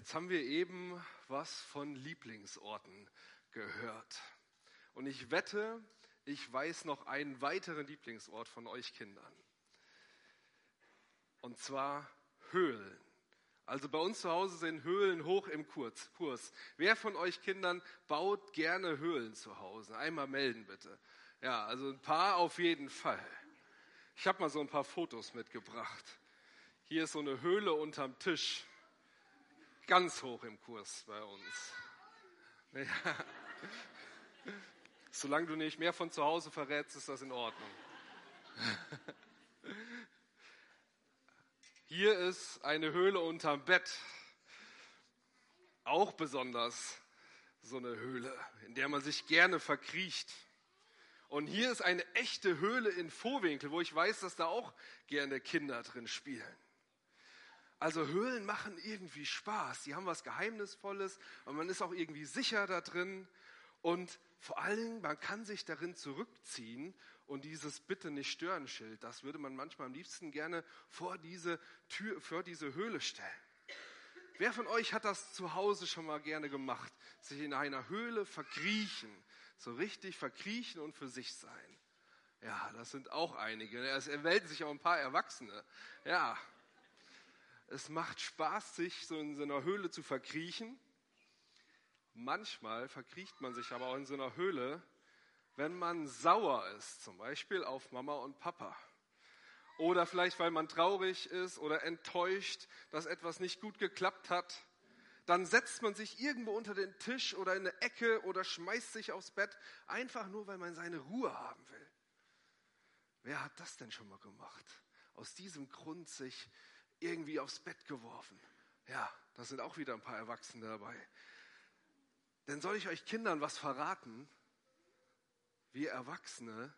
Jetzt haben wir eben was von Lieblingsorten gehört. Und ich wette, ich weiß noch einen weiteren Lieblingsort von euch Kindern. Und zwar Höhlen. Also bei uns zu Hause sind Höhlen hoch im Kurs. Wer von euch Kindern baut gerne Höhlen zu Hause? Einmal melden bitte. Ja, also ein paar auf jeden Fall. Ich habe mal so ein paar Fotos mitgebracht. Hier ist so eine Höhle unterm Tisch. Ganz hoch im Kurs bei uns. Ja. Solange du nicht mehr von zu Hause verrätst, ist das in Ordnung. Hier ist eine Höhle unterm Bett. Auch besonders so eine Höhle, in der man sich gerne verkriecht. Und hier ist eine echte Höhle in Vorwinkel, wo ich weiß, dass da auch gerne Kinder drin spielen. Also Höhlen machen irgendwie Spaß. Die haben was Geheimnisvolles und man ist auch irgendwie sicher da drin. Und vor allem, man kann sich darin zurückziehen und dieses Bitte nicht stören Schild, das würde man manchmal am liebsten gerne vor diese Tür, vor diese Höhle stellen. Wer von euch hat das zu Hause schon mal gerne gemacht? Sich in einer Höhle verkriechen, so richtig verkriechen und für sich sein. Ja, das sind auch einige. Es melden sich auch ein paar Erwachsene. Ja, es macht Spaß, sich so in so einer Höhle zu verkriechen. Manchmal verkriecht man sich aber auch in so einer Höhle, wenn man sauer ist, zum Beispiel auf Mama und Papa. Oder vielleicht, weil man traurig ist oder enttäuscht, dass etwas nicht gut geklappt hat. Dann setzt man sich irgendwo unter den Tisch oder in eine Ecke oder schmeißt sich aufs Bett, einfach nur, weil man seine Ruhe haben will. Wer hat das denn schon mal gemacht? Aus diesem Grund sich irgendwie aufs Bett geworfen. Ja, da sind auch wieder ein paar Erwachsene dabei. Denn soll ich euch Kindern was verraten? Wir Erwachsene,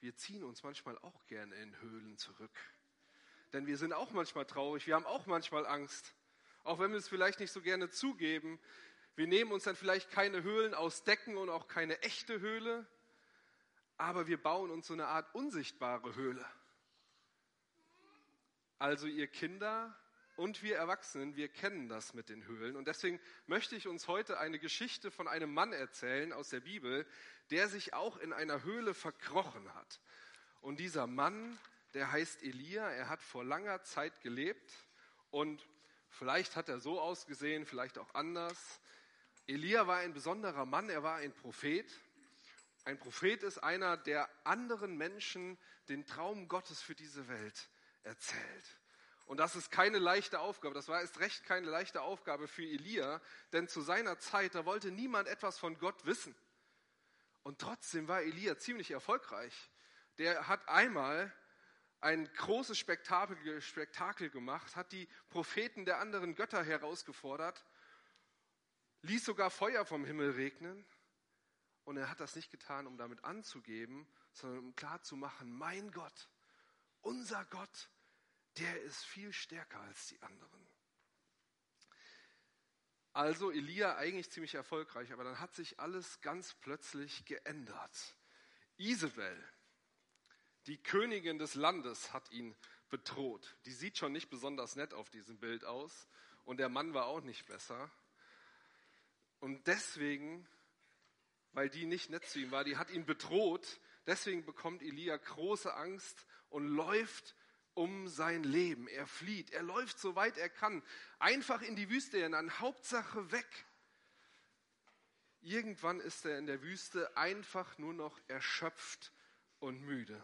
wir ziehen uns manchmal auch gerne in Höhlen zurück. Denn wir sind auch manchmal traurig, wir haben auch manchmal Angst. Auch wenn wir es vielleicht nicht so gerne zugeben. Wir nehmen uns dann vielleicht keine Höhlen aus Decken und auch keine echte Höhle, aber wir bauen uns so eine Art unsichtbare Höhle. Also ihr Kinder, und wir Erwachsenen, wir kennen das mit den Höhlen. Und deswegen möchte ich uns heute eine Geschichte von einem Mann erzählen aus der Bibel, der sich auch in einer Höhle verkrochen hat. Und dieser Mann, der heißt Elia, er hat vor langer Zeit gelebt und vielleicht hat er so ausgesehen, vielleicht auch anders. Elia war ein besonderer Mann, er war ein Prophet. Ein Prophet ist einer, der anderen Menschen den Traum Gottes für diese Welt erzählt. Und das ist keine leichte Aufgabe. Das war erst recht keine leichte Aufgabe für Elia, denn zu seiner Zeit, da wollte niemand etwas von Gott wissen. Und trotzdem war Elia ziemlich erfolgreich. Der hat einmal ein großes Spektakel, Spektakel gemacht, hat die Propheten der anderen Götter herausgefordert, ließ sogar Feuer vom Himmel regnen. Und er hat das nicht getan, um damit anzugeben, sondern um klarzumachen, mein Gott, unser Gott, der ist viel stärker als die anderen. Also Elia eigentlich ziemlich erfolgreich, aber dann hat sich alles ganz plötzlich geändert. Isabel, die Königin des Landes, hat ihn bedroht. Die sieht schon nicht besonders nett auf diesem Bild aus und der Mann war auch nicht besser. Und deswegen, weil die nicht nett zu ihm war, die hat ihn bedroht, deswegen bekommt Elia große Angst und läuft um sein Leben. Er flieht, er läuft so weit er kann, einfach in die Wüste hinein, Hauptsache weg. Irgendwann ist er in der Wüste einfach nur noch erschöpft und müde.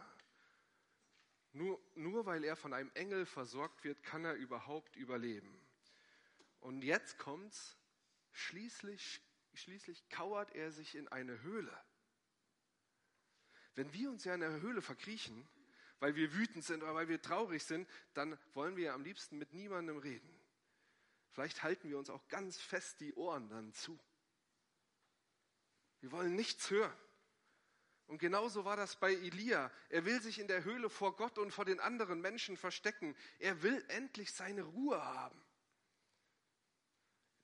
Nur, nur weil er von einem Engel versorgt wird, kann er überhaupt überleben. Und jetzt kommt's, schließlich, schließlich kauert er sich in eine Höhle. Wenn wir uns ja in einer Höhle verkriechen, weil wir wütend sind oder weil wir traurig sind, dann wollen wir am liebsten mit niemandem reden. Vielleicht halten wir uns auch ganz fest die Ohren dann zu. Wir wollen nichts hören. Und genauso war das bei Elia. Er will sich in der Höhle vor Gott und vor den anderen Menschen verstecken. Er will endlich seine Ruhe haben.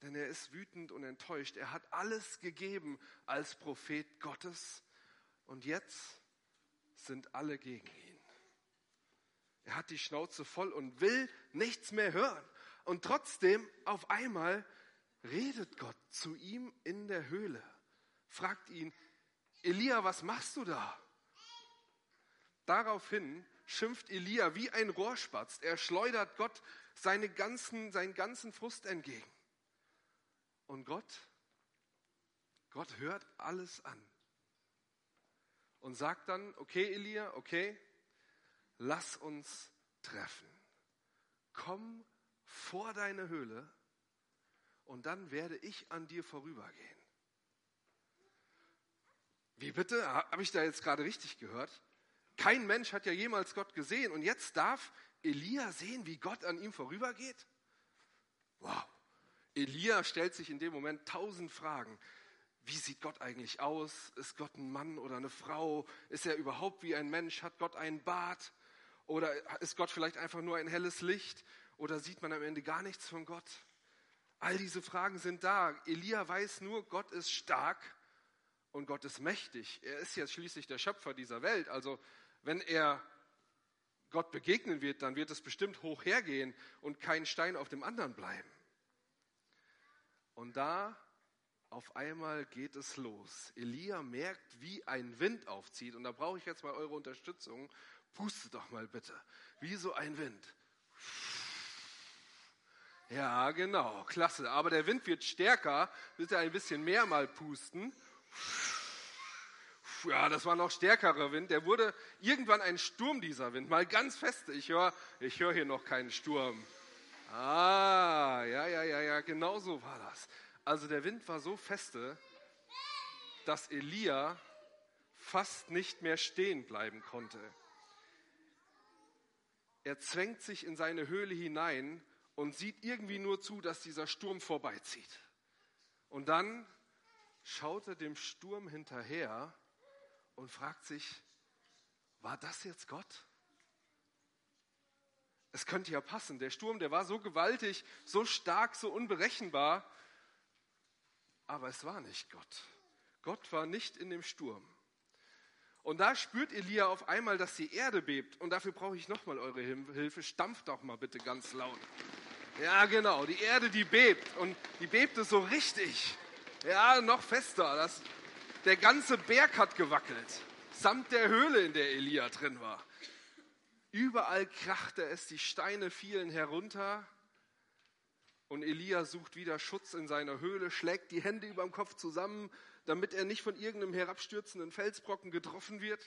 Denn er ist wütend und enttäuscht. Er hat alles gegeben als Prophet Gottes. Und jetzt sind alle gegen ihn. Er hat die Schnauze voll und will nichts mehr hören. Und trotzdem, auf einmal redet Gott zu ihm in der Höhle, fragt ihn, Elia, was machst du da? Daraufhin schimpft Elia wie ein Rohrspatz. Er schleudert Gott seine ganzen, seinen ganzen Frust entgegen. Und Gott, Gott hört alles an und sagt dann, okay Elia, okay, lass uns treffen. Komm vor deine Höhle und dann werde ich an dir vorübergehen. Wie bitte? Habe ich da jetzt gerade richtig gehört? Kein Mensch hat ja jemals Gott gesehen und jetzt darf Elia sehen, wie Gott an ihm vorübergeht? Wow. Elia stellt sich in dem Moment tausend Fragen. Wie sieht Gott eigentlich aus? Ist Gott ein Mann oder eine Frau? Ist er überhaupt wie ein Mensch? Hat Gott einen Bart? Oder ist Gott vielleicht einfach nur ein helles Licht? Oder sieht man am Ende gar nichts von Gott? All diese Fragen sind da. Elia weiß nur, Gott ist stark und Gott ist mächtig. Er ist jetzt schließlich der Schöpfer dieser Welt. Also wenn er Gott begegnen wird, dann wird es bestimmt hoch hergehen und kein Stein auf dem anderen bleiben. Und da auf einmal geht es los. Elia merkt, wie ein Wind aufzieht. Und da brauche ich jetzt mal eure Unterstützung. Pustet doch mal bitte. Wie so ein Wind. Ja, genau, klasse. Aber der Wind wird stärker. Bitte ein bisschen mehr mal pusten. Ja, das war noch stärkerer Wind. Der wurde irgendwann ein Sturm, dieser Wind. Mal ganz feste. Ich höre ich hör hier noch keinen Sturm. Ah, ja, ja, ja, ja, genau so war das. Also der Wind war so feste, dass Elia fast nicht mehr stehen bleiben konnte. Er zwängt sich in seine Höhle hinein und sieht irgendwie nur zu, dass dieser Sturm vorbeizieht. Und dann schaut er dem Sturm hinterher und fragt sich, war das jetzt Gott? Es könnte ja passen. Der Sturm, der war so gewaltig, so stark, so unberechenbar. Aber es war nicht Gott. Gott war nicht in dem Sturm. Und da spürt Elia auf einmal, dass die Erde bebt. Und dafür brauche ich nochmal eure Hilfe. Stampft doch mal bitte ganz laut. Ja, genau. Die Erde, die bebt. Und die bebte so richtig. Ja, noch fester. Das, der ganze Berg hat gewackelt. Samt der Höhle, in der Elia drin war. Überall krachte es, die Steine fielen herunter. Und Elia sucht wieder Schutz in seiner Höhle, schlägt die Hände über dem Kopf zusammen, damit er nicht von irgendeinem herabstürzenden Felsbrocken getroffen wird.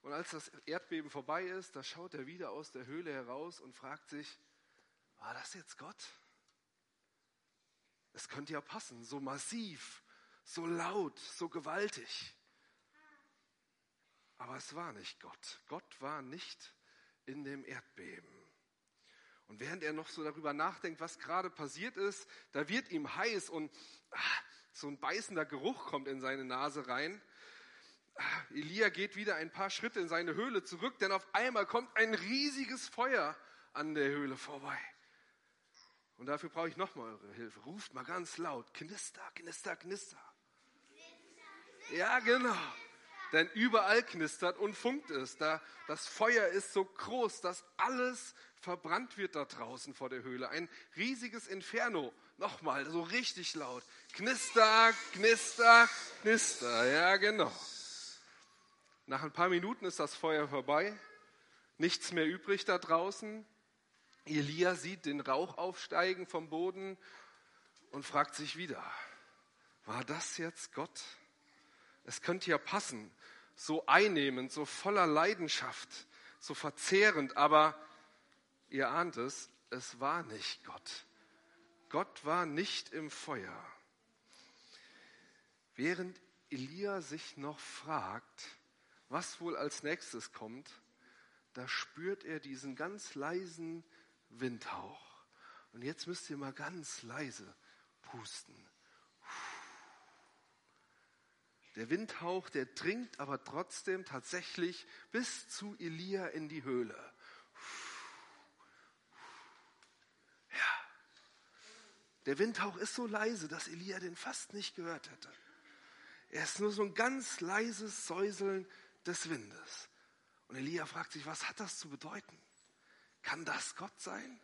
Und als das Erdbeben vorbei ist, da schaut er wieder aus der Höhle heraus und fragt sich, war das jetzt Gott? Es könnte ja passen, so massiv, so laut, so gewaltig. Aber es war nicht Gott. Gott war nicht in dem Erdbeben. Und während er noch so darüber nachdenkt, was gerade passiert ist, da wird ihm heiß und ah, so ein beißender Geruch kommt in seine Nase rein. Elia geht wieder ein paar Schritte in seine Höhle zurück, denn auf einmal kommt ein riesiges Feuer an der Höhle vorbei. Und dafür brauche ich nochmal eure Hilfe. Ruft mal ganz laut, knister, knister, knister. Ja, genau. Denn überall knistert und funkt es. Da, das Feuer ist so groß, dass alles verbrannt wird da draußen vor der Höhle. Ein riesiges Inferno. Nochmal, so richtig laut. Knister, knister, knister. Ja, genau. Nach ein paar Minuten ist das Feuer vorbei. Nichts mehr übrig da draußen. Elia sieht den Rauch aufsteigen vom Boden und fragt sich wieder, war das jetzt Gott? Es könnte ja passen, so einnehmend, so voller Leidenschaft, so verzehrend, aber ihr ahnt es, es war nicht Gott. Gott war nicht im Feuer. Während Elia sich noch fragt, was wohl als nächstes kommt, da spürt er diesen ganz leisen Windhauch. Und jetzt müsst ihr mal ganz leise pusten. Der Windhauch, der dringt aber trotzdem tatsächlich bis zu Elia in die Höhle. Ja. Der Windhauch ist so leise, dass Elia den fast nicht gehört hätte. Er ist nur so ein ganz leises Säuseln des Windes. Und Elia fragt sich, was hat das zu bedeuten? Kann das Gott sein?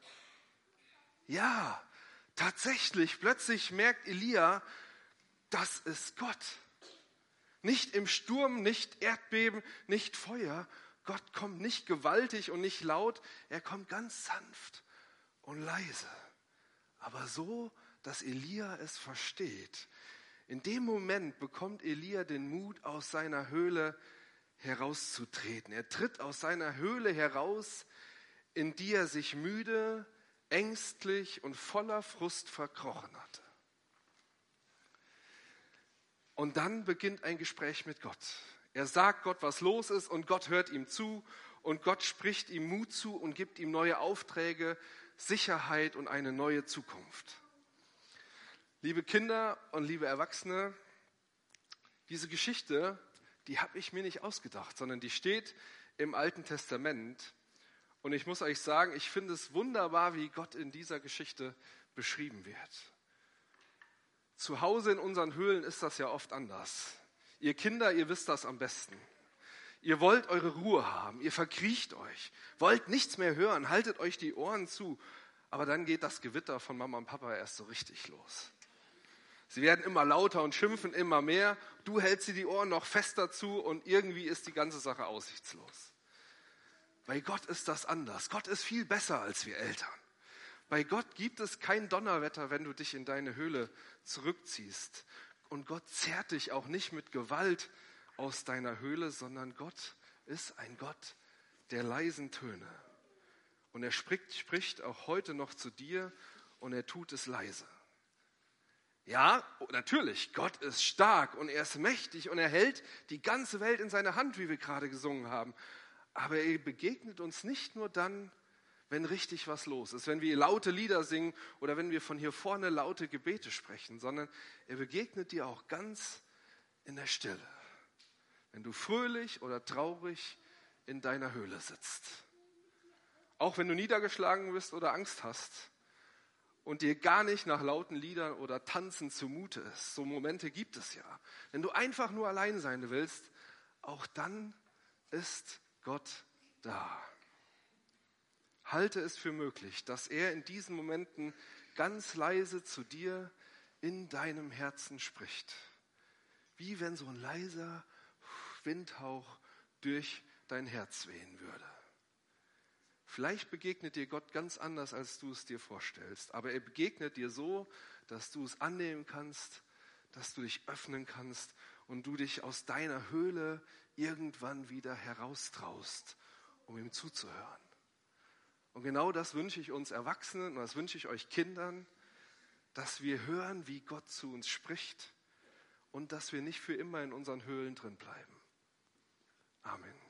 Ja, Tatsächlich, plötzlich merkt Elia, das ist Gott. Nicht im Sturm, nicht Erdbeben, nicht Feuer. Gott kommt nicht gewaltig und nicht laut, er kommt ganz sanft und leise. Aber so, dass Elia es versteht. In dem Moment bekommt Elia den Mut, aus seiner Höhle herauszutreten. Er tritt aus seiner Höhle heraus, in die er sich müde, ängstlich und voller Frust verkrochen hatte. Und dann beginnt ein Gespräch mit Gott. Er sagt Gott, was los ist und Gott hört ihm zu und Gott spricht ihm Mut zu und gibt ihm neue Aufträge, Sicherheit und eine neue Zukunft. Liebe Kinder und liebe Erwachsene, diese Geschichte, die habe ich mir nicht ausgedacht, sondern die steht im Alten Testament. Und ich muss euch sagen, ich finde es wunderbar, wie Gott in dieser Geschichte beschrieben wird. Zu Hause in unseren Höhlen ist das ja oft anders. Ihr Kinder, ihr wisst das am besten. Ihr wollt eure Ruhe haben, ihr verkriecht euch, wollt nichts mehr hören, haltet euch die Ohren zu, aber dann geht das Gewitter von Mama und Papa erst so richtig los. Sie werden immer lauter und schimpfen immer mehr. Du hältst sie die Ohren noch fester zu und irgendwie ist die ganze Sache aussichtslos. Bei Gott ist das anders. Gott ist viel besser als wir Eltern. Bei Gott gibt es kein Donnerwetter, wenn du dich in deine Höhle zurückziehst. Und Gott zerrt dich auch nicht mit Gewalt aus deiner Höhle, sondern Gott ist ein Gott der leisen Töne. Und er spricht, spricht auch heute noch zu dir und er tut es leise. Ja, natürlich, Gott ist stark und er ist mächtig und er hält die ganze Welt in seiner Hand, wie wir gerade gesungen haben. Aber er begegnet uns nicht nur dann, wenn richtig was los ist, wenn wir laute Lieder singen oder wenn wir von hier vorne laute Gebete sprechen, sondern er begegnet dir auch ganz in der Stille, wenn du fröhlich oder traurig in deiner Höhle sitzt. Auch wenn du niedergeschlagen bist oder Angst hast, und dir gar nicht nach lauten Liedern oder Tanzen zumute ist. So Momente gibt es ja. Wenn du einfach nur allein sein willst, auch dann ist Gott da. Halte es für möglich, dass er in diesen Momenten ganz leise zu dir in deinem Herzen spricht. Wie wenn so ein leiser Windhauch durch dein Herz wehen würde. Vielleicht begegnet dir Gott ganz anders, als du es dir vorstellst, aber er begegnet dir so, dass du es annehmen kannst, dass du dich öffnen kannst und du dich aus deiner Höhle irgendwann wieder heraustraust, um ihm zuzuhören. Und genau das wünsche ich uns Erwachsenen und das wünsche ich euch Kindern, dass wir hören, wie Gott zu uns spricht und dass wir nicht für immer in unseren Höhlen drin bleiben. Amen.